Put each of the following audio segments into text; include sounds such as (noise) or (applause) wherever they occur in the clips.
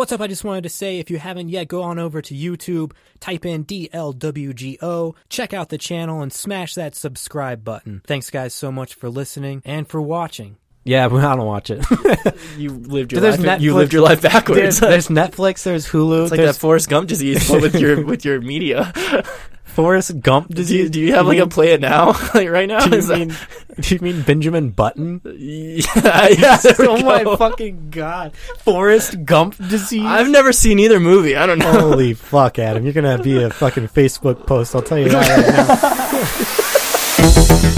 What's up? I just wanted to say if you haven't yet, go on over to YouTube, type in DLWGO, check out the channel, and smash that subscribe button. Thanks, guys, so much for listening and for watching. Yeah, (laughs) but I don't watch it. You lived your There's life. you Netflix- lived your life there's, backwards. there's Netflix, there's Hulu, it's like there's that Forrest Gump disease but with your with your media. (laughs) Forrest Gump Do disease. you, do you have like mean- a play it now, (laughs) like right now? Do you Is that- mean, do you mean Benjamin Button? (laughs) yeah, (laughs) yeah. oh my fucking god. Forrest Gump disease? I've never seen either movie. I don't know. Holy fuck, Adam. You're gonna be a fucking Facebook post, I'll tell you that right now.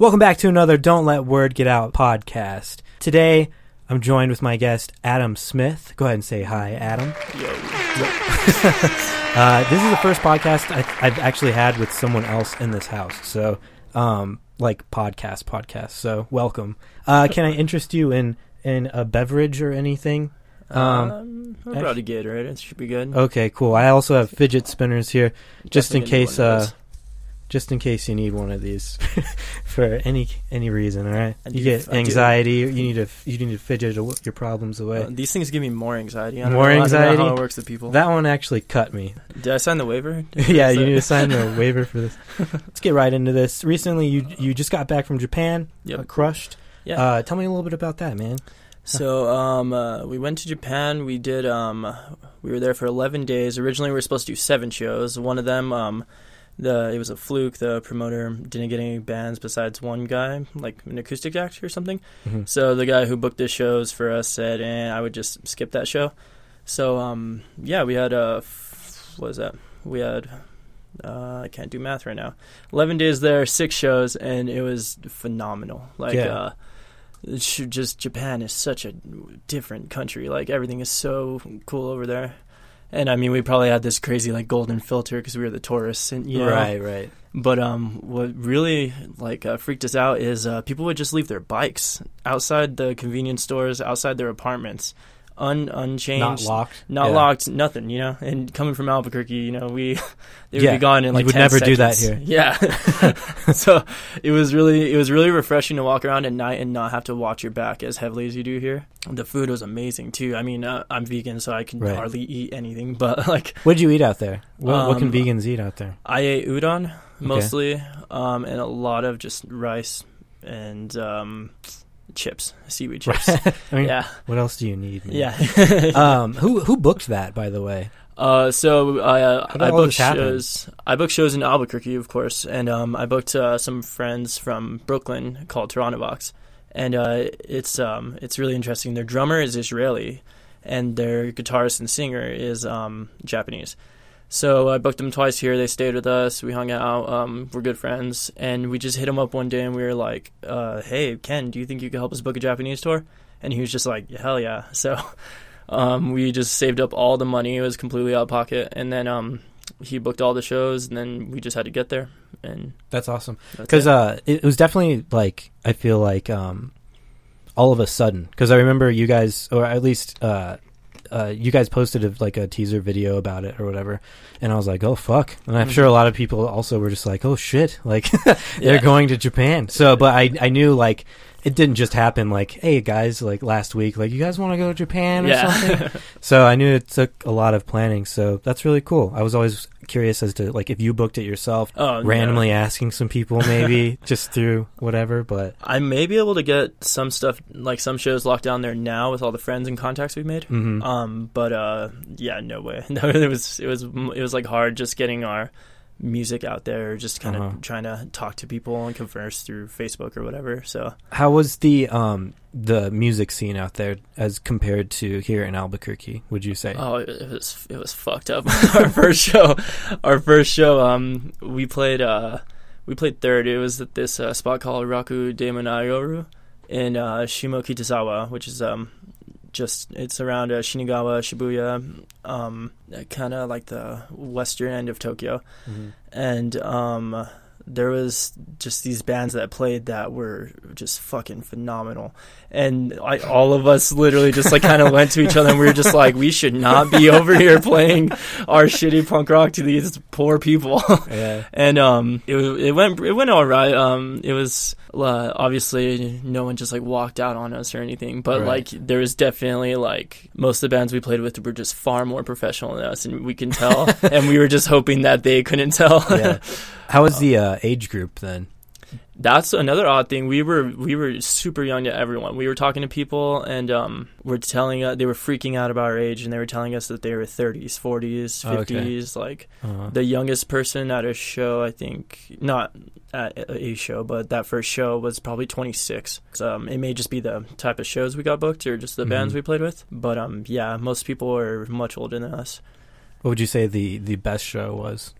Welcome back to another Don't Let Word Get Out podcast. Today, I'm joined with my guest, Adam Smith. Go ahead and say hi, Adam. (laughs) Uh, this is the first podcast I, I've actually had with someone else in this house. So, um, like podcast, podcast. So, welcome. Uh, can I interest you in in a beverage or anything? Um, Um, I brought a Gatorade. It should be good. okay, cool. I also have fidget spinners here, just in Definitely gonna case. Uh. Just in case you need one of these (laughs) for any any reason. All right, you get anxiety. You need to you need to fidget your problems away. Uh, these things give me more anxiety. More know, I don't know anxiety? how it works with people. that one actually cut me. Did I sign the waiver? (laughs) yeah, (laughs) you need to sign the waiver for this. Let's get right into this. Recently, you you just got back from Japan, Yep. uh, crushed. Yeah. Uh, tell me a little bit about that, man. So um, uh, we went to Japan. We did. Um, we were there for 11 days. Originally, we were supposed to do seven shows. One of them, um, the it was a fluke. The promoter didn't get any bands besides one guy, like an acoustic act or something. Mhm. So the guy who booked the shows for us said, "And I would just skip that show." So um, yeah, we had a f- what was that? We had uh, I can't do math right now. Eleven days there, six shows, and it was phenomenal. Like Yeah. uh, just Japan is such a different country. Like everything is so cool over there. And I mean, we probably had this crazy like golden filter because we were the tourists, and you know, Right, right. but um, what really like uh, freaked us out is uh, people would just leave their bikes outside the convenience stores, outside their apartments, un unchanged, Not locked. not Yeah. locked, nothing. You know, and coming from Albuquerque, you know, we (laughs) they would Yeah, be gone in you like would 10 never do that here. (laughs) Yeah, (laughs) so it was really it was really refreshing to walk around at night and not have to watch your back as heavily as you do here. The food was amazing too. I mean, uh, I'm vegan, so I can Right. hardly eat anything, but like What did you eat out there? What, what can Um, vegans eat out there? I ate udon mostly, um, and a lot of just rice and um, chips, seaweed chips. (laughs) I mean, yeah, What else do you need? man? yeah. (laughs) Um, who who booked that, by the way? uh, so I, uh, I booked this happen? shows. I booked shows in Albuquerque, of course, and um, I booked uh, some friends from Brooklyn called Toronto Box, and uh, it's um, it's really interesting. Their drummer is Israeli, and their guitarist and singer is um, Japanese. So I booked them twice here. They stayed with us. We hung out. Um, we're good friends, and we just hit him up one day, and we were like, uh, "Hey, Ken, do you think you could help us book a Japanese tour?" And he was just like, "Hell yeah!" (laughs) So um, we just saved up all the money. It was completely out of pocket, and then um, he booked all the shows, and then we just had to get there. And That's awesome. Because it. uh, it, it was definitely like I feel like um, all of a sudden. Because I remember you guys, or at least uh, uh, you guys posted a, like a teaser video about it or whatever, and I was like, oh fuck. And I'm sure a lot of people also were just like, oh shit, (laughs) like (laughs) they're Yeah. going to Japan. So, but I I knew like. It didn't just happen like, hey guys, like last week, like you guys want to go to Japan or yeah. something. (laughs) So I knew it took a lot of planning. So that's really cool. I was always curious as to like if you booked it yourself, oh, no. randomly asking some people maybe (laughs) just through whatever. But I may be able to get some stuff like some shows locked down there now with all the friends and contacts we've made. mhm. Um, but uh, yeah, no way. (laughs) No, it was it was it was like hard just getting our music out there, just kind of Uh-huh. trying to talk to people and converse through Facebook or whatever. So how was the um the music scene out there as compared to here in Albuquerque? Would you say? oh, it, it was it was fucked up. (laughs) our first show, our first show, um, we played uh, we played third. It was at this uh, spot called Raku Demonayoru in uh, Shimokitazawa, which is um just it's around uh, Shinagawa, Shibuya, um, kind of like the western end of Tokyo. Mhm. and um, there was just these bands that played that were just fucking phenomenal, and I, all of us literally just like kind of went to each other and we were just like, we should not be (laughs) over here playing our shitty punk rock to these poor people. (laughs) Yeah. and um, it it went it went all right. Um, it was uh, obviously no one just like walked out on us or anything, but Right. like there was definitely like most of the bands we played with were just far more professional than us, and we can tell. (laughs) and we were just hoping that they couldn't tell. Yeah. How was the uh, age group then? That's another odd thing. We were we were super young to everyone. We were talking to people and um, were telling us they were freaking out about our age, and they were telling us that they were 30s, 40s, Oh, okay. 50s. Like Uh, the youngest person at a show, I think, not at a show, but that first show was probably 26. Um, it may just be the type of shows we got booked or just the bands Mhm. we played with. But um, yeah, most people are much older than us. what would you say the, the best show was?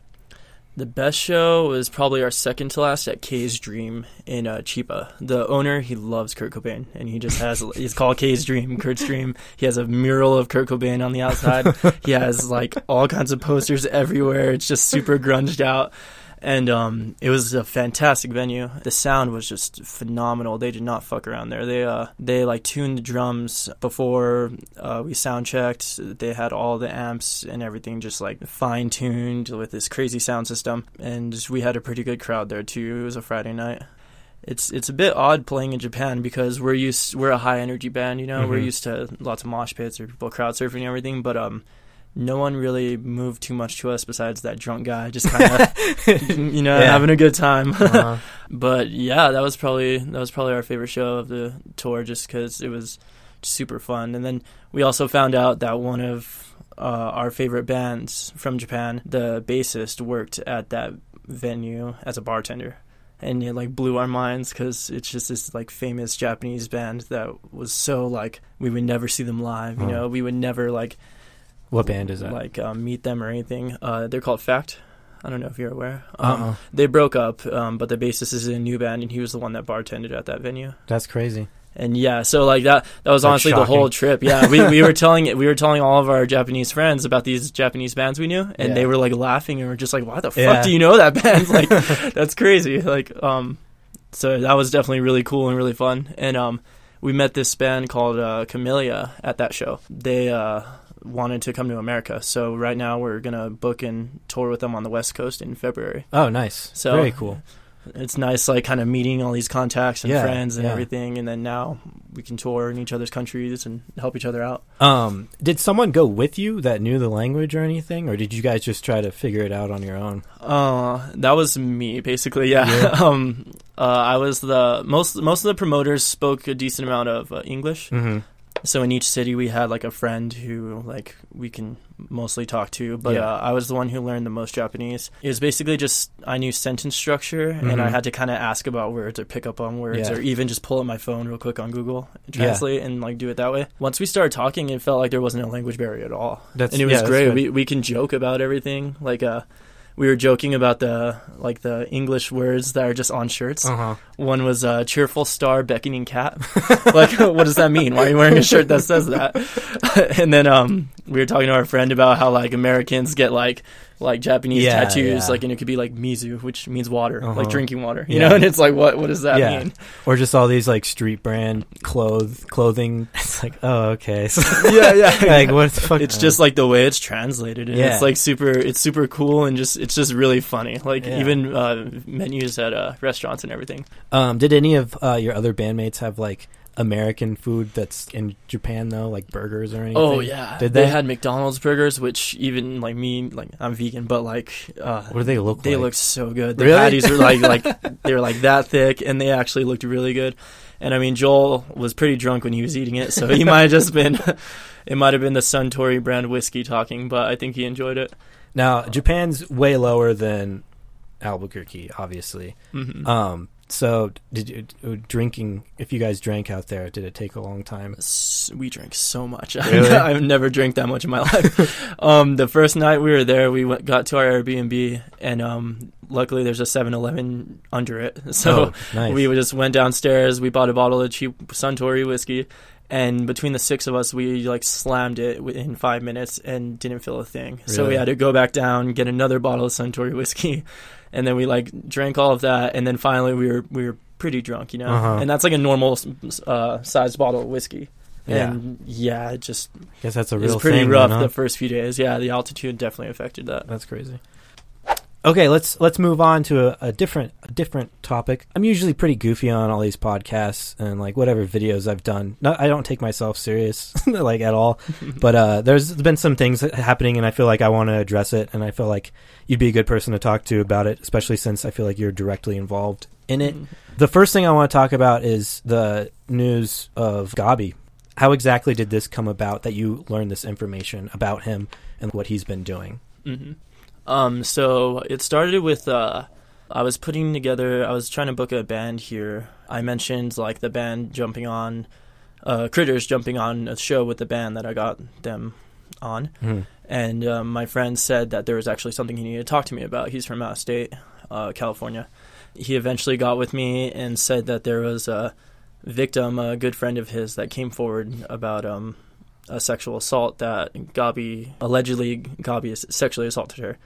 The best show was probably our second to last at K's Dream in uh, Chiba. The owner, he loves Kurt Cobain, and he just has. (laughs) It's called K's Dream, Kurt's Dream. He has a mural of Kurt Cobain on the outside. he has like all kinds of posters everywhere. It's just super grunged out, and um, it was a fantastic venue. The sound was just phenomenal. They did not fuck around there. They uh, they like tuned the drums before uh, we sound checked. They had all the amps and everything just like fine tuned with this crazy sound system, and we had a pretty good crowd there too. It was a Friday night. It's it's a bit odd playing in Japan because we're used we're a high energy band, you know. We're Mhm. used to lots of mosh pits or people crowd surfing and everything, but um, no one really moved too much to us besides that drunk guy, just kind of (laughs) you know Yeah. having a good time. (laughs) Uh-huh. but yeah, that was probably that was probably our favorite show of the tour, just because it was super fun. And then we also found out that one of uh, our favorite bands from Japan, the bassist, worked at that venue as a bartender. And it like blew our minds because it's just this like famous Japanese band that was so like we would never see them live. You Huh. know, we would never like What band is that? like um, meet them or anything. Uh, they're called Fact. I don't know if you're aware. Um, uh-uh. They broke up, um, but the bassist is in a new band, and he was the one that bartended at that venue. That's crazy. And yeah, so like that that was That's honestly the whole trip. Yeah, we we were (laughs) telling we were telling all of our Japanese friends about these Japanese bands we knew, and Yeah. they were like laughing and were just like, "Why the Yeah. fuck do you know that band? (laughs) Like, that's crazy." Like, um, so that was definitely really cool and really fun. And um, we met this band called uh, Camellia at that show. They uh wanted to come to America, so right now we're gonna book and tour with them on the West Coast in February. Oh, nice. So- Very cool. It's nice, like kind of meeting all these contacts and Yeah, friends and yeah. everything, and then now we can tour in each other's countries and help each other out. Um, did someone go with you that knew the language or anything, or did you guys just try to figure it out on your own? Uh, that was me basically. Yeah. Yeah. (laughs) um, uh, I was the most. Most of the promoters spoke a decent amount of uh, English, Mm-hmm. So in each city we had like a friend who like we can mostly talk to. But Yeah. uh, I was the one who learned the most Japanese. It was basically just I knew sentence structure, and I Mhm. had to kind of ask about words or pick up on words, Yeah. or even just pull up my phone real quick on Google and Yeah. translate and like do it that way. Once we started talking, it felt like there wasn't a language barrier at all That's and it was yeah, great. We we can joke about everything. Like uh, we were joking about the like the English words that are just on shirts. Uh-huh. One was uh, cheerful star beckoning cat. (laughs) like, what does that mean? Why are you wearing a shirt that says that? (laughs) and then um, we were talking to our friend about how like Americans get like like Japanese Yeah, tattoos, yeah. like and it could be like mizu, which means water, Uh-huh. like drinking water. You Yeah. know, and it's like what what does that mean? Or just all these like street brand clothes clothing. (laughs) It's like, oh, okay. So, yeah, yeah. like what the fuck? it's just like the way it's translated and it's like super it's super cool and just it's just really funny like even uh, menus at uh, restaurants and everything Um, did any of uh, your other bandmates have like American food that's in Japan though, like burgers or anything? oh yeah Did they they? had mcdonald's burgers which even like me like i'm vegan but like uh What do they look they like? look so good the Really? patties were like like (laughs) they were like that thick and they actually looked really good and i mean joel was pretty drunk when he was eating it so he might have just been (laughs) it might have been the suntory brand whiskey talking but i think he enjoyed it now Japan's way lower than Albuquerque, obviously. hmm Um, so did you uh, drinking? If you guys drank out there, did it take a long time? We drank so much. (laughs) Really? I've never drank that much in my (laughs) life. um, the first night we were there, we went, got to our Airbnb, and um, luckily there's a 7-Eleven under it. (laughs) So oh, nice. we just went downstairs. We bought a bottle of cheap Suntory whiskey, and between the six of us, we like slammed it within five minutes and didn't feel a thing. So we had to go back down, get another bottle of Suntory whiskey, (laughs) and then we like drank all of that, and then finally we were we were pretty drunk, you know, Uh-huh. and that's like a normal uh, sized bottle of whiskey. Yeah. And yeah, it just guess that's a real pretty thing. rough then, huh? the first few days. Yeah, the altitude definitely affected that. That's crazy. Okay, let's let's move on to a, a different a different topic. I'm usually pretty goofy on all these podcasts and like whatever videos I've done. No, I don't take myself serious (laughs) like at all. (laughs) But uh, there's been some things happening, and I feel like I want to address it, and I feel like you'd be a good person to talk to about it, especially since I feel like you're directly involved in it. The first thing I want to talk about is the news of Gabi. How exactly did this come about that you learned this information about him and what he's been doing? hmm Um, so it started with uh, I was putting together. I was trying to book a band here. I mentioned like the band jumping on, uh, Critters jumping on a show with the band that I got them on, Hmm. and um, my friend said that there was actually something he needed to talk to me about. He's from out of state, uh, California. He eventually got with me and said that there was a victim, a good friend of his, that came forward about um, a sexual assault that Gabi allegedly Gabi sexually assaulted her.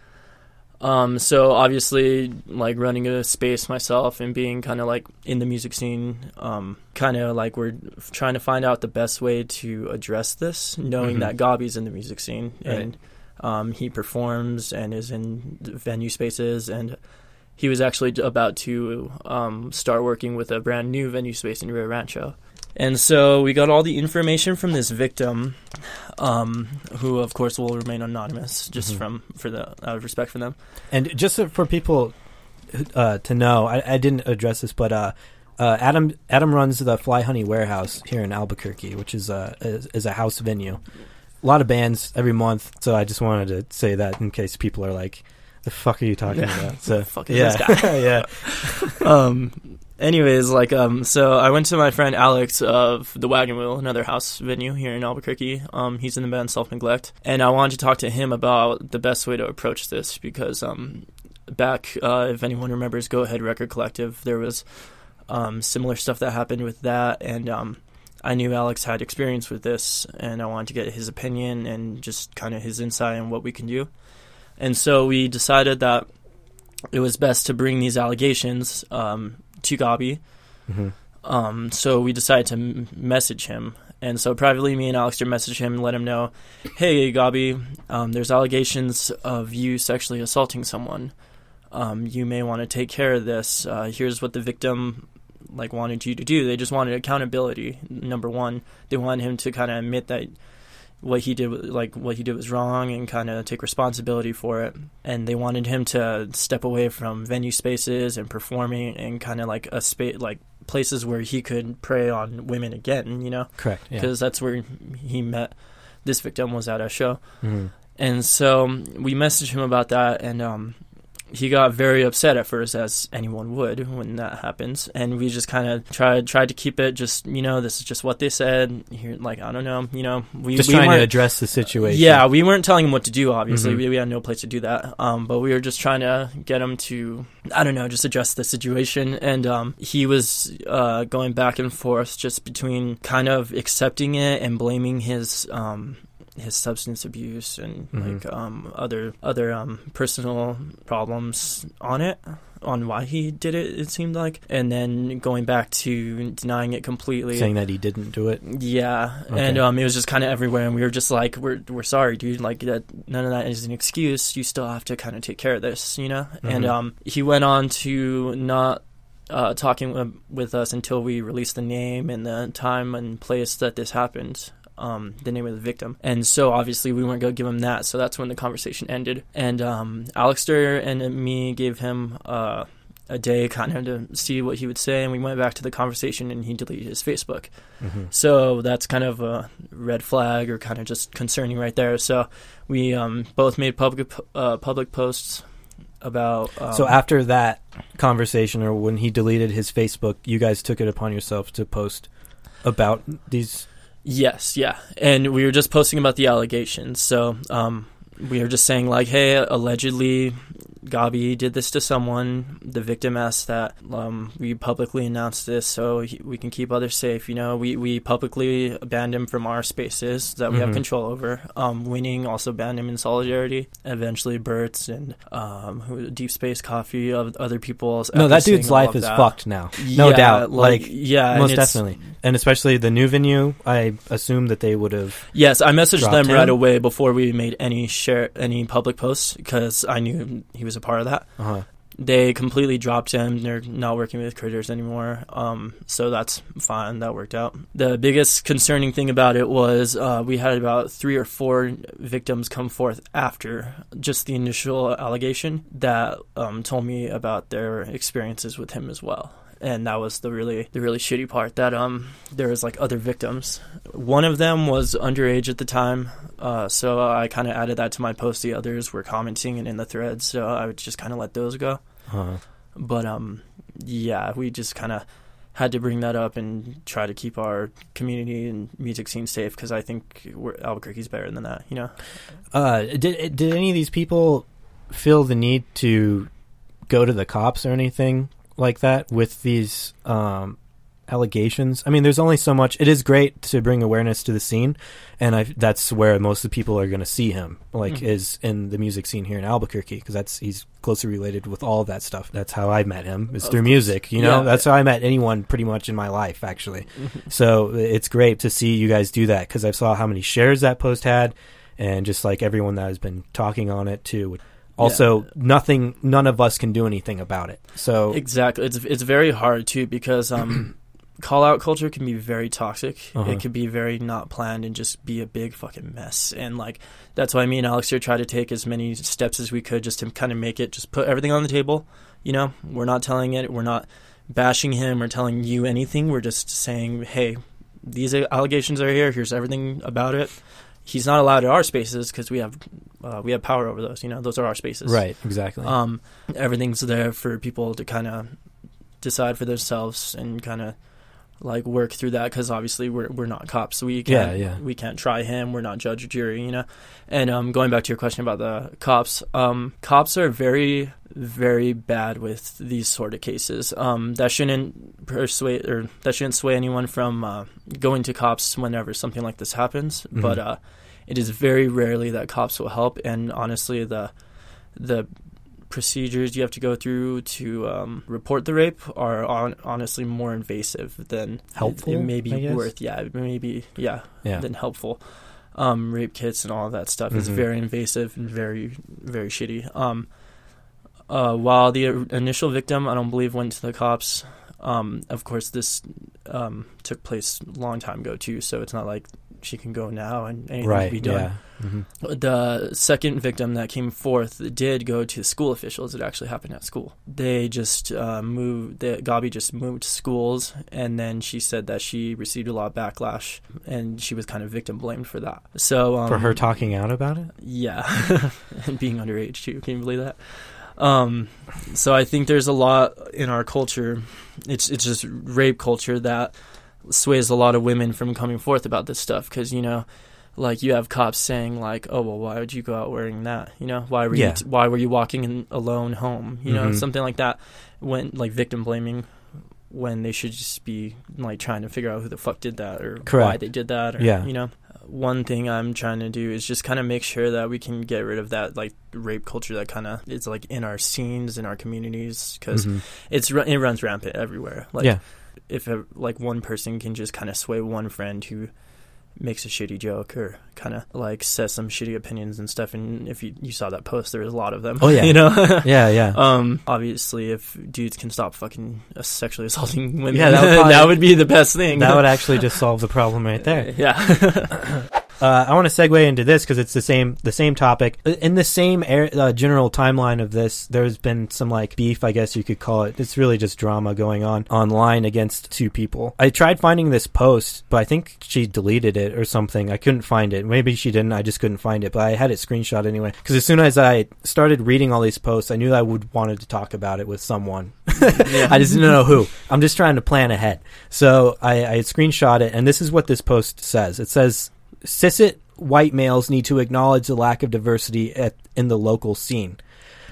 Um, so obviously, like running a space myself and being kind of like in the music scene, um, kind of like we're trying to find out the best way to address this, knowing Mhm. that Gabi's in the music scene Right. and um, he performs and is in venue spaces and. He was actually about to um, start working with a brand new venue space in Rio Rancho. And so we got all the information from this victim, um, who of course will remain anonymous, just Mhm. from for the out of respect for them. And just so- for people uh, to know, I, I didn't address this, but uh, uh, Adam Adam runs the Fly Honey Warehouse here in Albuquerque, which is a is, is a house venue. A lot of bands every month, so I just wanted to say that in case people are like, "The fuck are you talking Yeah. about?" So (laughs) yeah, this guy? (laughs) yeah, (laughs) um, anyways, like um, so I went to my friend Alex of the Wagon Wheel, another house venue here in Albuquerque. Um, he's in the band Self Neglect, and I wanted to talk to him about the best way to approach this because um, back uh, if anyone remembers Go Ahead Record Collective, there was um similar stuff that happened with that, and um. I knew Alex had experience with this, and I wanted to get his opinion and just kind of his insight on what we can do. And so we decided that it was best to bring these allegations um, to Gabi. hmm Um, so we decided to m- message him. And so privately, me and Alex did message him and let him know, "Hey, Gabi, um, there's allegations of you sexually assaulting someone. Um, you may want to take care of this. Uh, here's what the victim like wanted you to do. They just wanted accountability. Number one, they wanted him to kind of admit that what he did, like what he did, was wrong and kind of take responsibility for it. And they wanted him to step away from venue spaces and performing and kind of like a space, like places where he could prey on women again. You know, correct. Yeah. because that's where he met. This victim was at a show. Mhm. And so we messaged him about that, and um, he got very upset at first, as anyone would when that happens. And we just kind of tried tried to keep it just you know this is just what they said. Here, like I don't know, you know, we Just we trying to address the situation. yeah, we weren't telling him what to do. Obviously, Mhm. we, we had no place to do that. Um, but we were just trying to get him to, I don't know, just address the situation. And um, he was uh, going back and forth just between kind of accepting it and blaming his um, his substance abuse and Mhm. like um, other other um, personal problems on it. On why he did it, it seemed like, and then going back to denying it completely. saying that he didn't do it. Yeah, Okay. and um, it was just kind of everywhere, and we were just like, "We're we're sorry, dude. Like that, none of that is an excuse. You still have to kind of take care of this, you know." And Mhm. um, he went on to not uh, talking wi- with us until we released the name and the time and place that this happened. Um, the name of the victim, and so obviously we weren't gonna give him that, so that's when the conversation ended. And um, Alexter and me gave him uh, a day kind of to see what he would say, and we went back to the conversation, and he deleted his Facebook. hmm So that's kind of a red flag or kind of just concerning right there. So we um, both made public uh, public posts about. Um, so after that conversation, or when he deleted his Facebook, you guys took it upon yourself to post about these. Yes, yeah, and we were just posting about the allegations. So um, we were just saying like, hey, allegedly, Gabi did this to someone. The victim asked that um, we publicly announce this so he, we can keep others safe. You know, we, we publicly banned him from our spaces that we have Mhm. control over. Um, Winning also banned him in solidarity. Eventually, Burt's and um, Deep Space Coffee, of other people. No, that dude's life is that. fucked now. No Yeah, doubt. Like, yeah, most it's- definitely. And especially the new venue, I assume that they would have. Yes, I messaged them right away before we made any share any public posts because I knew he was a part of that. Uh-huh. They completely dropped him. They're not working with critters anymore. Um, so that's fine. That worked out. The biggest concerning thing about it was uh, we had about three or four victims come forth after just the initial allegation that um, told me about their experiences with him as well. And that was the really the really shitty part that um there was like other victims. One of them was underage at the time, uh, so I kind of added that to my post. The others were commenting and in the threads, so I would just kind of let those go. Uh-huh. But um, yeah, we just kind of had to bring that up and try to keep our community and music scene safe because I think Albuquerque's better than that. You know? Uh, did did any of these people feel the need to go to the cops or anything like that with these um, allegations? I mean, there's only so much. It is great to bring awareness to the scene, and I, that's where most of the people are going to see him. Like, Mhm. is in the music scene here in Albuquerque because that's he's closely related with all that stuff. That's how I met him. Is Of through course. music. You know, Yeah. that's how I met anyone pretty much in my life actually. (laughs) So it's great to see you guys do that because I saw how many shares that post had, and just like everyone that has been talking on it too. Also, nothing, none of us can do anything about it. So Exactly. It's it's very hard too because um, (clears throat) call out culture can be very toxic. Uh-huh. It could be very not planned and just be a big fucking mess. And like that's why me and Alex here try to take as many steps as we could just to kind of make it just put everything on the table. You know, we're not telling it. We're not bashing him or telling you anything. We're just saying, hey, these allegations are here. Here's everything about it. He's not allowed at our spaces because we have uh, we have power over those. You know, those are our spaces. right, exactly. Um, everything's there for people to kind of decide for themselves and kind of like work through that because obviously we're we're not cops, so we Yeah, can't yeah. we can't try him. We're not judge or jury, you know. And um, going back to your question about the cops, um, cops are very very bad with these sort of cases. Um, that shouldn't persuade or that shouldn't sway anyone from uh, going to cops whenever something like this happens. Mhm. But uh, it is very rarely that cops will help, and honestly, the the procedures you have to go through to um, report the rape are on, honestly more invasive than Helpful, It, it may be worth, yeah, it may be, yeah, yeah, than helpful. Um, rape kits and all that stuff is Mhm. very invasive and very, very shitty. Um, uh, while the initial victim, I don't believe, went to the cops. Um, of course, this um, took place a long time ago too, so it's not like she can go now and anything right, can be done yeah. hmm the second victim that came forth did go to school officials. It actually happened at school. They just uh, moved. The, Gabi just moved schools, and then she said that she received a lot of backlash, and she was kind of victim blamed for that. So um, For her talking out about it. yeah, (laughs) and being underage too. Can you believe that? Um, so I think there's a lot in our culture. It's it's just rape culture that sways a lot of women from coming forth about this stuff because you know, like you have cops saying like, oh well, why would you go out wearing that? You know, why were Yeah. you t- why were you walking in alone home? You know, Mhm. something like that. When like victim blaming. When they should just be like trying to figure out who the fuck did that or why they did that or Yeah. you know one thing I'm trying to do is just kind of make sure that we can get rid of that like rape culture that kind of is like in our scenes in our communities because Mhm. it's it runs rampant everywhere. Like yeah, if a, like one person can just kind of sway one friend who makes a shitty joke or kind of like says some shitty opinions and stuff and if you, you saw that post there was a lot of them Oh, yeah. (laughs) you know (laughs) yeah, yeah. um obviously if dudes can stop fucking sexually assaulting women Yeah, that would (laughs) probably- that would be the best thing that would actually just solve the problem right there. yeah Uh, I want to segue into this because it's the same the same topic in the same air, uh, general timeline of this. There's been some like beef, I guess you could call it. It's really just drama going on online against two people. I tried finding this post, but I think she deleted it or something. I couldn't find it. Maybe she didn't. I just couldn't find it. But I had it screenshot anyway because as soon as I started reading all these posts, I knew I would wanted to talk about it with someone. Yeah. (laughs) I just didn't know who. I'm just trying to plan ahead. So I, I screenshot it, and this is what this post says. It says, "Cishet white males need to acknowledge the lack of diversity at, in the local scene.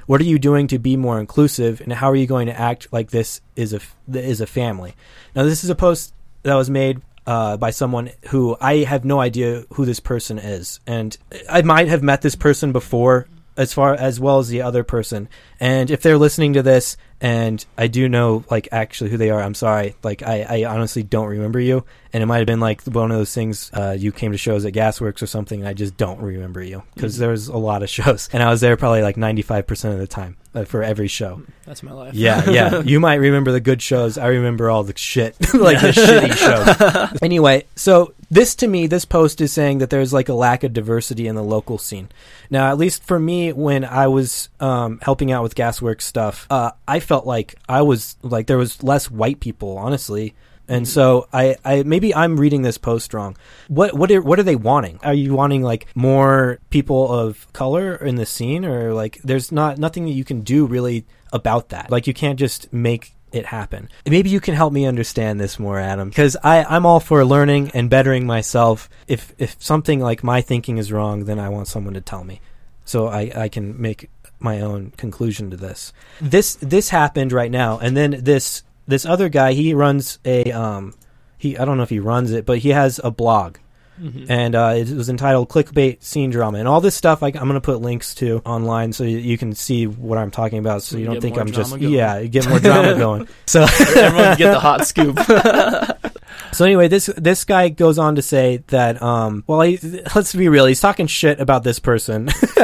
What are you doing to be more inclusive, and how are you going to act like this is a is a family? Now, this is a post that was made uh, by someone who I have no idea who this person is, and I might have met this person before, as far as well as the other person. And if they're listening to this, and I do know like actually who they are, I'm sorry. Like I, I honestly don't remember you, and it might have been like one of those things. Uh, you came to shows at Gasworks or something, and I just don't remember you because Mhm. there was a lot of shows, and I was there probably like 95 percent of the time uh, for every show. That's my life. Yeah, (laughs) yeah. You might remember the good shows. I remember all the shit, (laughs) like the shitty shows. (laughs) Anyway, so this to me, this post is saying that there's like a lack of diversity in the local scene. Now, at least for me, when I was um, helping out with Gasworks stuff, uh, I felt like I was like there was less white people, honestly. And so I, I maybe I'm reading this post wrong. What what are what are they wanting? Are you wanting like more people of color in the scene, or like there's not nothing that you can do really about that? Like you can't just make it happen. Maybe you can help me understand this more, Adam, because I I'm all for learning and bettering myself. If if something like my thinking is wrong, then I want someone to tell me, so I I can make my own conclusion to this. This this happened right now, and then this this other guy he runs a um he I don't know if he runs it, but he has a blog Mhm. and uh, it was entitled "Clickbait Scene Drama," and all this stuff. I, I'm going to put links to online so you, you can see what I'm talking about. So So you you don't think I'm just going. yeah, get more drama (laughs) going. So Everyone get the hot scoop. (laughs) so anyway, this this guy goes on to say that um well he, let's be real, he's talking shit about this person, (laughs)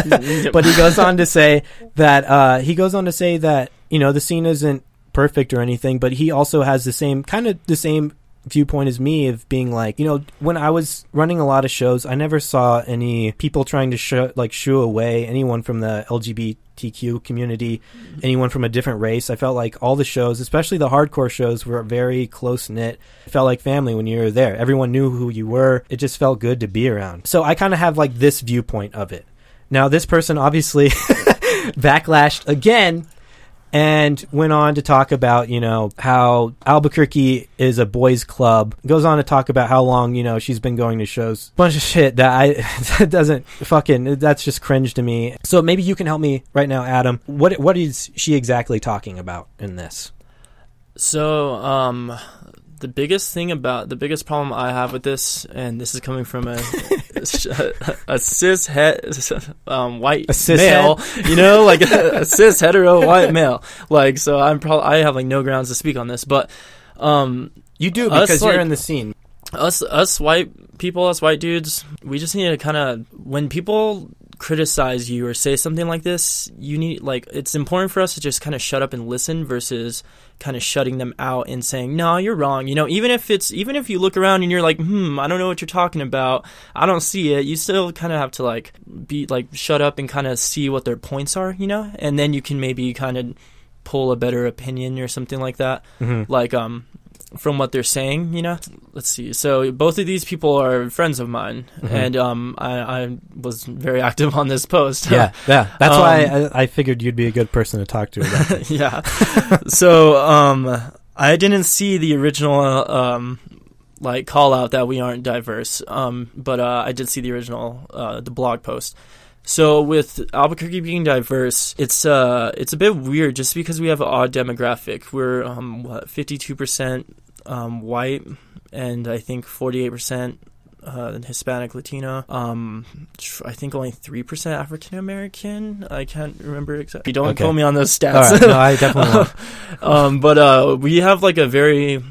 but he goes on to say that uh he goes on to say that you know the scene isn't perfect or anything, but he also has the same kind of the same viewpoint as me of being like you know when I was running a lot of shows, I never saw any people trying to sh- like shoo away anyone from the LGBTQ community, anyone from a different race. I felt like all the shows, especially the hardcore shows, were very close knit. Felt like family when you were there. Everyone knew who you were. It just felt good to be around. So I kind of have like this viewpoint of it. Now this person obviously (laughs) backlashed again and went on to talk about you know how Albuquerque is a boys club. Goes on to talk about how long you know she's been going to shows. Bunch of shit that I (laughs) that doesn't fucking that's just cringe to me. So maybe you can help me right now, Adam. What what is she exactly talking about in this? So, um, the biggest thing about the biggest problem I have with this, and this is coming from a (laughs) a cis het um, white A cis male, you know, like (laughs) a, cis hetero white male. Like, so I'm probably I have like no grounds to speak on this, but um, You do Us, because you're like- in the scene. us us white people, us white dudes, we just need to kind of when people criticize you or say something like this, you need like it's important for us to just kind of shut up and listen versus kind of shutting them out and saying, "No, you're wrong." You know, even if it's even if you look around and you're like, "Hmm, I don't know what you're talking about. I don't see it." You still kind of have to like be like shut up and kind of see what their points are, you know? And then you can maybe kind of pull a better opinion or something like that Mm-hmm. like um from what they're saying you know? Let's see. So both of these people are friends of mine Mhm. and um I, I was very (laughs) active on this post. Yeah, (laughs) yeah. That's why Um, I, I figured you'd be a good person to talk to about (laughs) yeah. So um i didn't see the original um like call out that we aren't diverse um but uh i did see the original uh the blog post so with Albuquerque being diverse, it's uh it's a bit weird just because we have an odd demographic. We're um what fifty two percent um white and I think forty eight percent uh, Hispanic Latino. Um, tr- I think only three percent African American. I can't remember exactly. Don't Okay. quote me on those stats. right, no, I definitely (laughs) um, but uh, we have like a very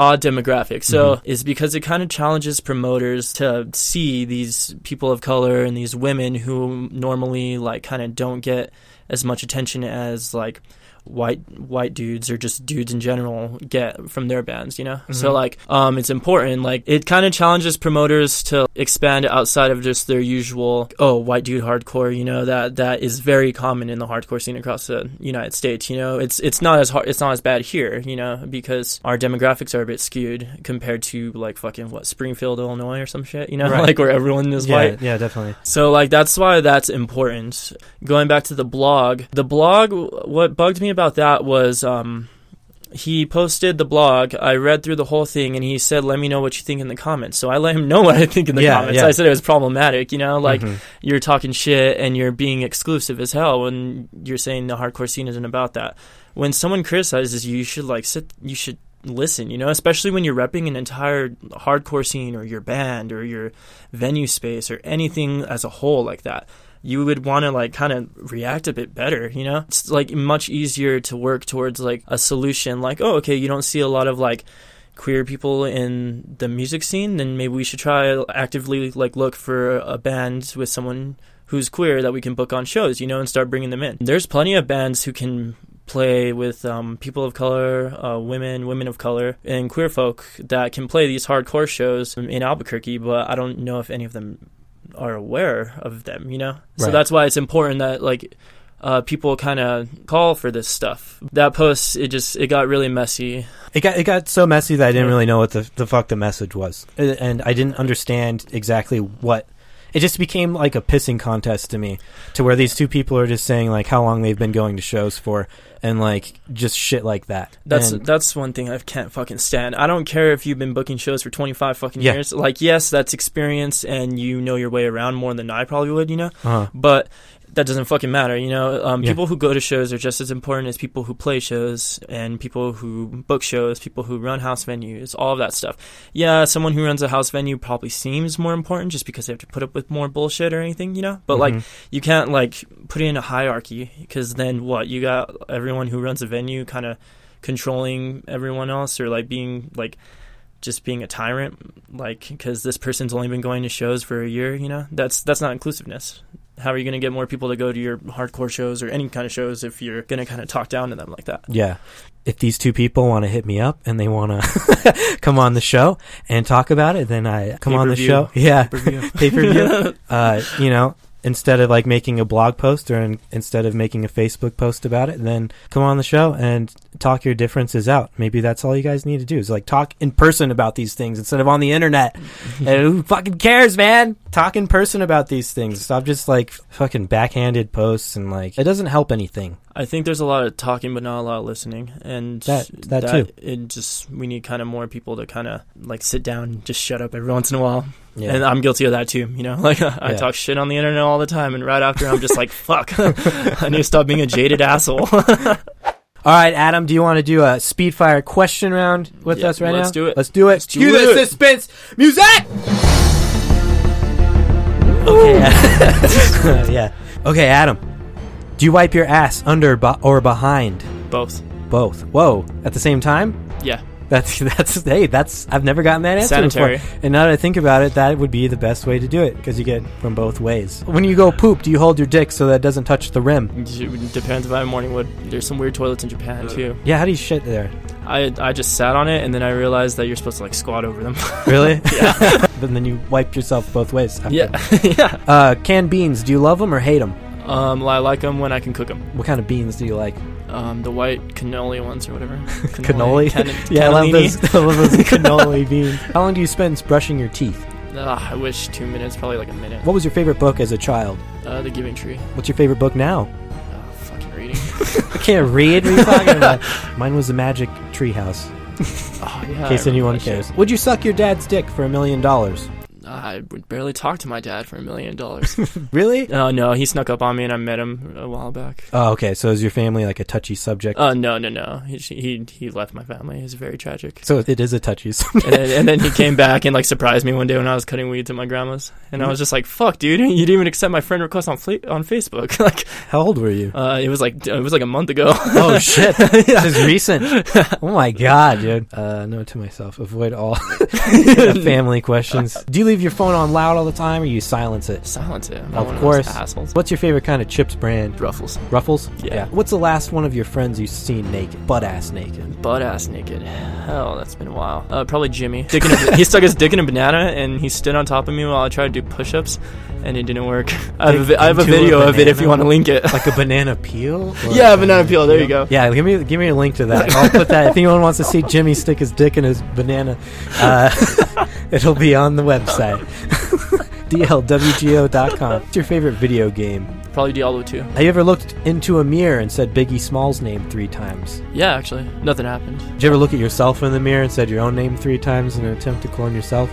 odd demographic. So Mhm. it's because it kind of challenges promoters to see these people of color and these women who normally like kind of don't get as much attention as like white white dudes or just dudes in general get from their bands you know so Mhm. like um it's important like it kind of challenges promoters to expand outside of just their usual oh white dude hardcore you know that that is very common in the hardcore scene across the United States you know it's it's not as hard it's not as bad here you know because our demographics are a bit skewed compared to like fucking what Springfield Illinois or some shit you know Right. (laughs) like where everyone is yeah, white yeah, definitely. so like that's why that's important. Going back to the blog, the blog what bugged me about that was um he posted the blog. I read through the whole thing, and he said, "Let me know what you think in the comments." So I let him (laughs) know what I think in the Yeah, comments. yeah. I said it was problematic. You know, like Mhm. you're talking shit and you're being exclusive as hell when you're saying the hardcore scene isn't about that. When someone criticizes you, you should like sit. You should listen. You know, especially when you're repping an entire hardcore scene or your band or your venue space or anything as a whole like that you would want to like kind of react a bit better you know? It's like much easier to work towards like a solution like oh okay you don't see a lot of like queer people in the music scene then maybe we should try actively like look for a band with someone who's queer that we can book on shows you know and start bringing them in. There's plenty of bands who can play with um, people of color uh, women women of color and queer folk that can play these hardcore shows in albuquerque but i don't know if any of them are aware of them, you know? So Right. that's why it's important that like uh, people kind of call for this stuff. That post, it just it got really messy. It got it got so messy that I didn't really know what the the fuck the message was, and I didn't understand exactly what. It just became like a pissing contest to me, to where these two people are just saying like how long they've been going to shows for, and like just shit like that. That's And- that's one thing I can't fucking stand. I don't care if you've been booking shows for 25 fucking Yeah. years. Like yes, that's experience and you know your way around more than I probably would, you know? uh, But that doesn't fucking matter, you know. Um, Yeah. People who go to shows are just as important as people who play shows and people who book shows, people who run house venues, all of that stuff. Yeah, someone who runs a house venue probably seems more important just because they have to put up with more bullshit or anything, you know. But like, mhm. you can't like put it in a hierarchy because then what? You got everyone who runs a venue kind of controlling everyone else or like being like just being a tyrant like because this person's only been going to shows for a year you know that's that's not inclusiveness how are you going to get more people to go to your hardcore shows or any kind of shows if you're going to kind of talk down to them like that Yeah. If these two people want to hit me up and they want to (laughs) come on the show and talk about it, then I come on the Pay-per-view. show. Yeah. Pay-per-view. (laughs) Pay per view. (laughs) uh, you know, instead of like making a blog post or in, instead of making a Facebook post about it, then come on the show and talk your differences out. Maybe that's all you guys need to do is like talk in person about these things instead of on the internet. (laughs) and who fucking cares, man? Talk in person about these things. Stop just like fucking backhanded posts and like it doesn't help anything. I think there's a lot of talking, but not a lot of listening, and That- that too. It just we need kind of more people to kind of like sit down, and just shut up every once in a while. Yeah. And I'm guilty of that too. You know, (laughs) like I Yeah. talk shit on the internet all the time, and right after I'm just like, (laughs) fuck, (laughs) I need to stop being a jaded asshole. All right, Adam, do you want to do a speed fire question round with Yeah, us right let's now? do it. Let's do it. Let's do Cue the it. suspense music. Okay. yeah. Okay, Adam. Do you wipe your ass under or behind? Both. Both. Whoa. At the same time? Yeah. That's (laughs) that's hey, that's I've never gotten that answer Sanitary. before. And now that I think about it, that would be the best way to do it because you get from both ways. When you go poop, do you hold your dick so that it doesn't touch the rim? It depends if I have morning wood. There's some weird toilets in Japan too. Yeah, how do you shit there? I I just sat on it and then I realized that you're supposed to like squat over them. (laughs) Really? yeah. (laughs) but then you wipe yourself both ways. after. yeah. yeah. Uh, canned beans. Do you love them or hate them? Um, I like them when I can cook them. What kind of beans do you like? Um, the white cannoli ones or whatever. (laughs) Cannoli. Can- (laughs) yeah, I love those. I love those (laughs) cannoli beans. How long do you spend brushing your teeth? Ah, I wish two minutes, probably like a minute. What was your favorite book as a child? Uh, the Giving Tree. What's your favorite book now? Oh, fucking reading. I can't read. What are you talking about? Mine was the Magic Treehouse. oh yeah. In case anyone cares. Would you suck your dad's dick for a million dollars? I would barely talk to my dad for a million dollars. (laughs) Really? Oh no, he snuck up on me and I met him a while back. Oh, okay. So is your family like a touchy subject? Uh, no, no, no. He he, he left my family. It's very tragic. so it is a touchy subject. (laughs) and, then, and then he came back and like surprised me one day when I was cutting weeds at my grandma's, and I was just like, "Fuck, dude! (laughs) You didn't even accept my friend request on Fle- on Facebook." like, How old were you? uh, it was like it was like a month ago. Oh shit! This is recent. Oh my god, dude. Uh, note to myself: avoid all family questions. Do you leave your phone on loud all the time, or you silence it? Silence it. I'm Of not one course. those assholes. What's your favorite kind of chips brand? Ruffles. Ruffles. Yeah. What's the last one of your friends you've seen naked, butt ass naked? Butt ass naked. Hell, that's been a while. Uh, probably Jimmy. Dick in a, he stuck his dick in a banana and he stood on top of me while I tried to do push-ups, and it didn't work. I have a, vi- I have a into a video of it if banana? you want to link it. Like a banana peel? (laughs) Or yeah, a banana peel. There you go. Yeah, give me give me a link to that. I'll put that if anyone wants to see Jimmy stick his dick in his banana. Uh, (laughs) it'll be on the website. (laughs) DLWGO.com. What's your favorite video game? Probably Diablo 2. Have you ever looked into a mirror and said Biggie Small's name three times? Yeah, actually, nothing happened. Did you ever look at yourself in the mirror and said your own name three times in an attempt to clone yourself?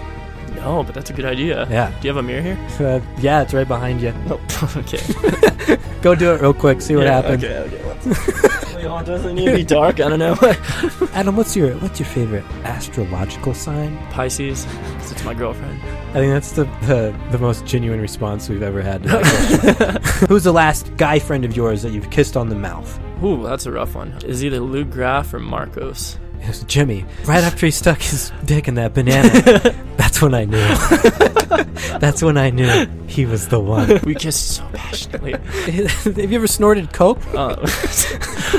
No, but that's a good idea. Yeah. Do you have a mirror here? (laughs) Uh, yeah, it's right behind you. Oh, (laughs) okay. (laughs) Go do it real quick. See what Yeah, happens. Okay, okay. What's- Wait, oh, does it need to be dark? I don't know. Adam, what's your what's your favorite astrological sign? Pisces, 'cause it's my girlfriend. I think that's the, the, the most genuine response we've ever had to that. Who's the last guy friend of yours that you've kissed on the mouth? Ooh, that's a rough one. Is either Luke Graff or Marcos. It was Jimmy. Right after he stuck his dick in that banana, (laughs) that's when I knew. (laughs) that's when I knew he was the one. We kissed so passionately. (laughs) Have you ever snorted coke? Uh,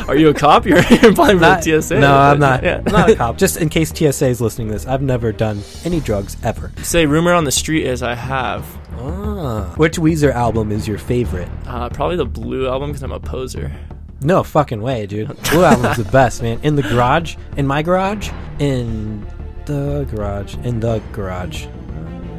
are you a cop? You're, you're applying for Not- the TSA? No, I'm not. Yeah. I'm not a cop. Just in case TSA is listening to this, I've never done any drugs ever. Say, rumor on the street is I have. Ah. Which Weezer album is your favorite? Uh, probably the Blue album because I'm a poser. No fucking way, dude. Blue album's the best, man. In the garage, in my garage, in the garage, in the garage.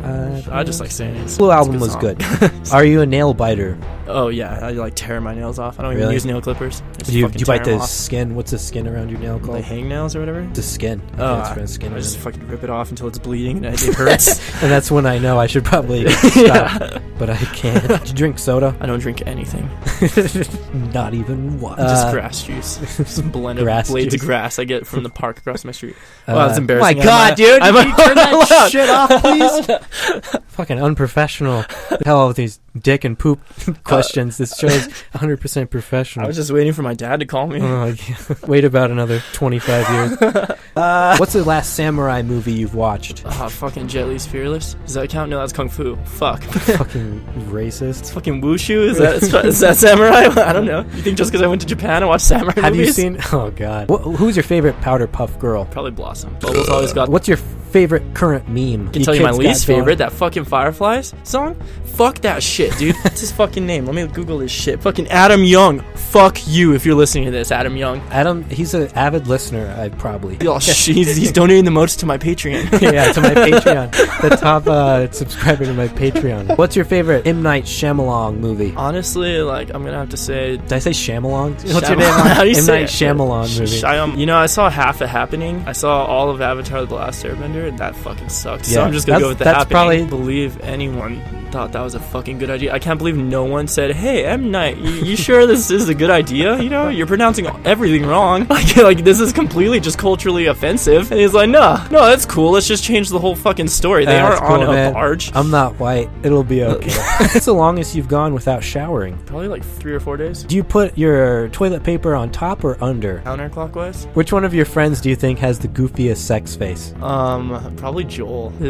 Uh, I just like saying it. Blue album was good. (laughs) Are you a nail biter? Oh yeah, I like tear my nails off. I don't even Really? use nail clippers. I just Do you, fucking you tear bite the off. skin? What's the skin around your nail the called? hangnails or whatever? The skin. Oh, it's I, skin. I just fucking rip it off until it's bleeding and it (laughs) hurts. and that's when I know I should probably (laughs) stop. But I can't. Do you drink soda? I don't drink anything. (laughs) Not even one. just Uh, grass juice. Just blend of grass blades juice. of grass I get from the park across my street. uh, Wow, that's embarrassing. My God, I'm, uh, dude! I'm Can you turn that shit off, please? Fucking unprofessional. Hell with these dick and poop questions. This show's 100% (laughs) professional. I was just waiting for my dad to call me. Oh, yeah. (laughs) Wait about another 25 years. (laughs) Uh, what's the last samurai movie you've watched? Ah, fucking Jet Li's Fearless. Does that count? No, that's Kung Fu. Fuck. Fucking racist. fucking Wushu? Is that is that samurai? I don't know. You think just because I went to Japan and watched samurai Have you seen? Oh God. Wh- who's your favorite Powder Puff Girl? Probably Blossom. Bubbles always got. What's your favorite current meme? I can tell you my least favorite. That fucking Fireflies song. Fuck that shit, dude. (laughs) What's his fucking name? Let me Google this shit. Fucking Adam Young. Fuck you if you're listening to this, Adam Young. Adam, he's an avid listener. I probably. Oh, he's, (laughs) he's donating the most to my Patreon. (laughs) yeah, to my Patreon. The top uh, subscriber to my Patreon. What's your favorite M Night Shyamalan movie? Honestly, like I'm gonna have to say Did I say Shyamalan? What's your name? How do you M say Night it? Shyamalan movie. Shyam- you know, I saw half of Happening. I saw all of Avatar: The Last Airbender, and that fucking sucked. so Yeah, I'm just gonna go with the that's Happening. probably- believe anyone thought that was a fucking good idea. I can't believe no one said, "Hey, M Night, you, you (laughs) sure this is a good idea? You know, you're pronouncing everything wrong. (laughs) Like, like this is completely just culturally offensive." And he's like, "No, no, that's cool. Let's just change the whole fucking story. They That's aren't on cool, a man. barge." I'm not white. It'll be (laughs) okay. What's the longest you've gone without showering? Probably like three or four days. Do you put your toilet paper on top or under? Counterclockwise. Which one of your friends do you think has the goofiest sex face? Um, Um, probably Joel. He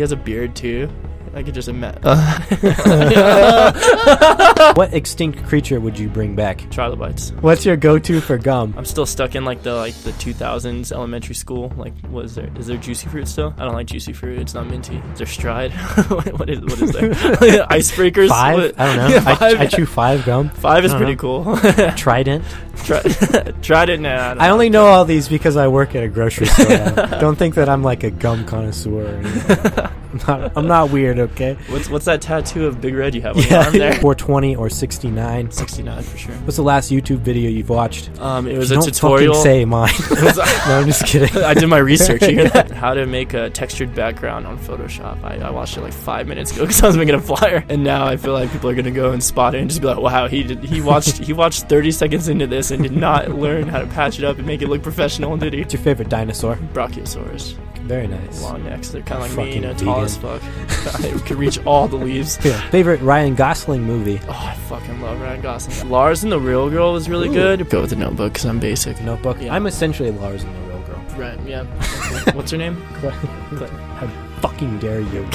has a beard too. I could just imagine. Uh. (laughs) what extinct creature would you bring back? Trilobites. What's your go-to for gum? I'm still stuck in like the like the 2000s elementary school. Like, was there? Is there? Is there juicy fruit still? I don't like juicy fruit. It's not minty. Is there stride? (laughs) what what is what is there? (laughs) Icebreakers. Five? What- I don't know. Yeah, I, five. I chew five gum. Five is pretty don't cool. Trident. Try, tried it now. I only know all these because I work at a grocery store. don't think that I'm like a gum connoisseur. I'm not. I'm not weird. Okay. What's what's that tattoo of Big Red you have on your arm there? (laughs) 420 or 69. 69 for sure. What's the last YouTube video you've watched? Um, it was Don't a tutorial. fucking say mine. (laughs) Was- (laughs) no, I'm just kidding. I did my research. You hear that? How to make a textured background on Photoshop. I, I watched it like five minutes ago because I was making a flyer, and now I feel like people are gonna go and spot it and just be like, "Wow, he did, he watched he watched 30 seconds into this and did not learn how to patch it up and make it look professional, did he?" What's your favorite dinosaur? Brachiosaurus, Very nice. long necks. They're kind of like me, Fucking you know, tall as fuck. (laughs) (laughs) I could reach all the leaves. (laughs) Yeah. Favorite Ryan Gosling movie? Oh, I fucking love Ryan Gosling. Lars and the Real Girl was really Ooh. good. Go with the Notebook because I'm basic. Notebook. Yeah. I'm essentially Lars and the Real Girl. Right? Yeah. What's her name? How fucking dare you?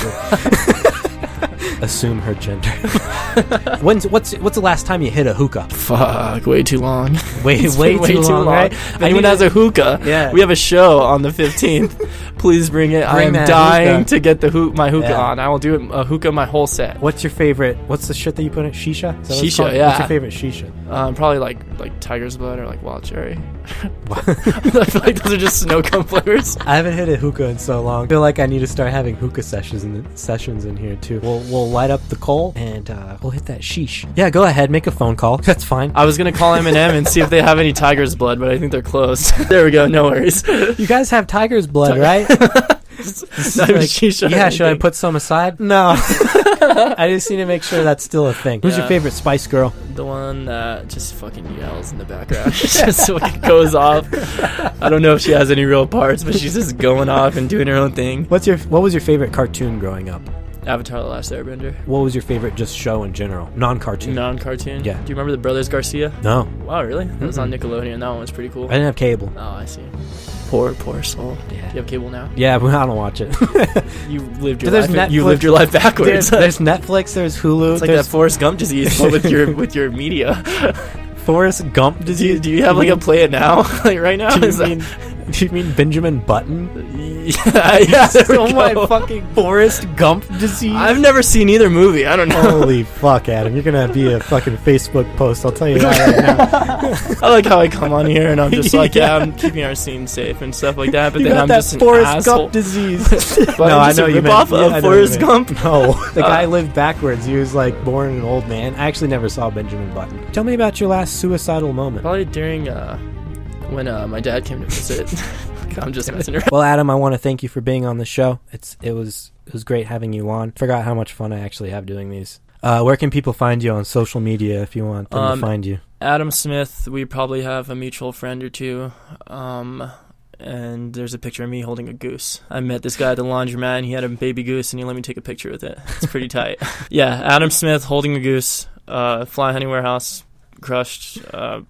Assume her gender. (laughs) When's what's what's the last time you hit a hookah? Fuck, way too long. (laughs) Way It's way, been too, long, right? I anyone has a hookah, Yeah. we have a show on the 15th. (laughs) Please bring it. I am dying hookah. to get the hook my hookah Yeah. on. I will do it a hookah my whole set. What's your favorite? What's the shit that you put in shisha? Is what it's Shisha, called? What's your favorite shisha? Um, probably like like Tiger's Blood or like Wild Cherry. (laughs) I feel like those are just snow cone flavors. I haven't hit a hookah in so long. I feel like I need to start having hookah sessions in sessions in here too. We'll we'll light up the coal and uh, we'll hit that sheesh. Yeah, go ahead, make a phone call. That's fine. I was gonna call M and M and see if they have any Tiger's Blood, but I think they're closed. (laughs) there we go. No worries. You guys have tiger's blood, right? Not even shisha or yeah, should I put some aside? No. (laughs) I just need to make sure that's still a thing. Who's your favorite Spice Girl? The one that just fucking yells in the background. (laughs) (laughs) just fucking goes off. I don't know if she has any real parts, but she's just going off and doing her own thing. What's your What was your favorite cartoon growing up? Avatar: The Last Airbender. What was your favorite just show in general, non-cartoon? Non-cartoon. Yeah. Do you remember the Brothers Garcia? No, Wow, really? That was on Nickelodeon. That one was pretty cool. I didn't have cable. Oh, I see. Poor, poor soul. Do Yeah, you have cable now? yeah, (laughs) but I don't watch it. You lived your There's life. you Netflix. lived your life backwards. there's Netflix. There's Hulu. it's like there's that Forrest Gump disease but with your with your media. Forrest Gump Do disease. you, do you have like a play it now, (laughs) like right now? Do Is you that- mean, do (laughs) you mean Benjamin Button? yeah, (laughs) yeah, there we oh my fucking Forrest Gump disease. I've never seen either movie. I don't know. Holy fuck, Adam! You're gonna be a fucking Facebook post. I'll tell you that right now. (laughs) I like how I come on here and I'm just like, yeah, Yeah. I'm keeping our scene safe and stuff like that. But you then got I'm that just an Forrest asshole. Gump disease. No, I'm I know you meant. ripoff yeah, of I know you Forrest. Gump. No, the Uh, guy lived backwards. He was like born an old man. I actually never saw Benjamin Button. Tell me about your last suicidal moment. Probably during uh, when uh, my dad came to visit. (laughs) (laughs) I'm just messing around. Well, Adam, I want to thank you for being on the show. It's it was it was great having you on. Forgot how much fun I actually have doing these. Uh, where can people find you on social media if you want them Um, to find you? Adam Smith, we probably have a mutual friend or two. Um, and there's a picture of me holding a goose. I met this guy at the laundromat and he had a baby goose and he let me take a picture with it. It's pretty (laughs) tight. yeah, Adam Smith holding a goose, uh, Fly Honey Warehouse, crushed, uh,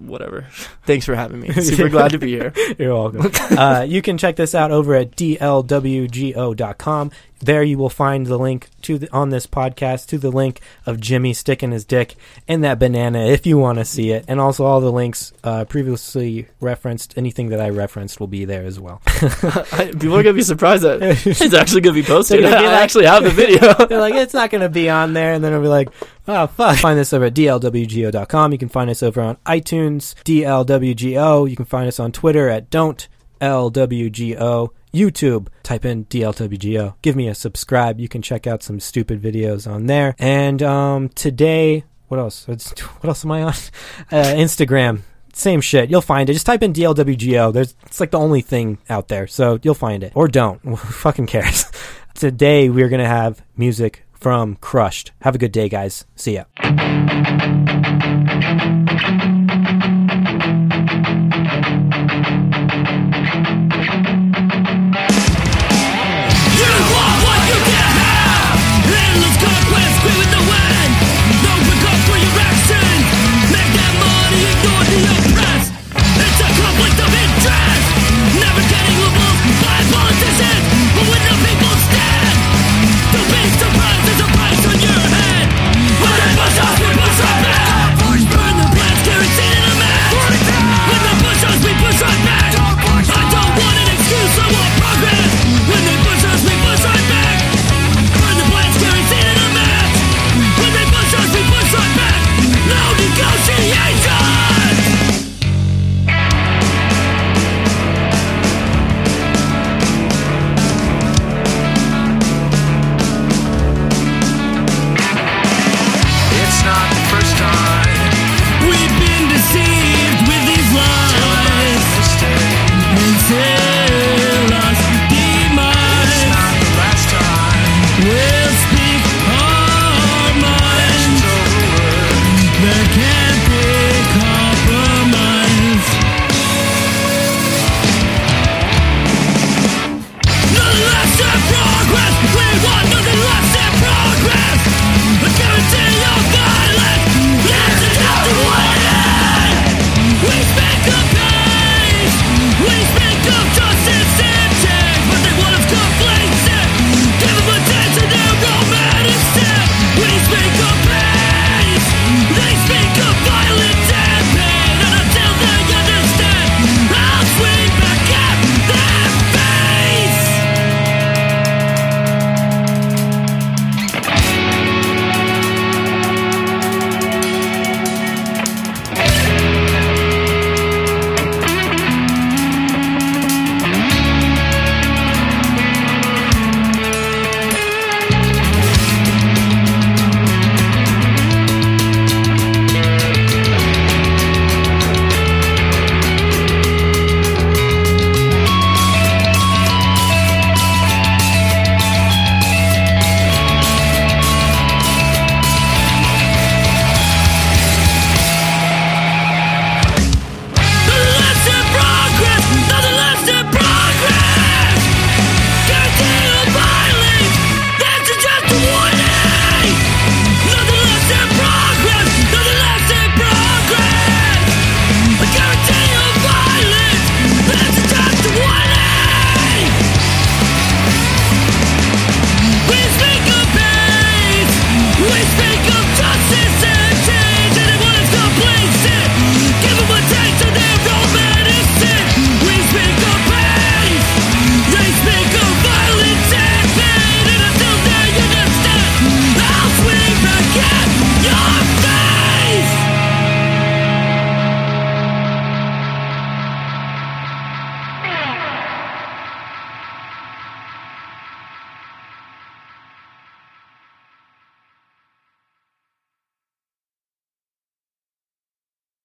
whatever. (laughs) Thanks for having me. (laughs) Super glad to be here. (laughs) You're welcome. uh, you can check this out over at dlwgo.com. There you will find the link to the, on this podcast to the link of Jimmy sticking his dick in that banana if you want to see it, and also all the links uh, previously referenced. Anything that I referenced will be there as well. People are gonna be surprised that it's actually gonna be posted. They're gonna be I actually have the video. They're like, it's not going to be on there. And then I'll be like, oh, fuck. Find this over at dlwgo.com. You can find us over on iTunes, DLWGO. You can find us on Twitter at don't LWGO. YouTube, type in DLWGO. Give me a subscribe. You can check out some stupid videos on there. And um, today, what else? (laughs) What else am I on? (laughs) Uh, Instagram. Same shit. You'll find it. Just type in DLWGO. There's it's like the only thing out there. So you'll find it. Or don't. (laughs) Who fucking cares? Today we're gonna have music from Crushed. Have a good day, guys. See ya.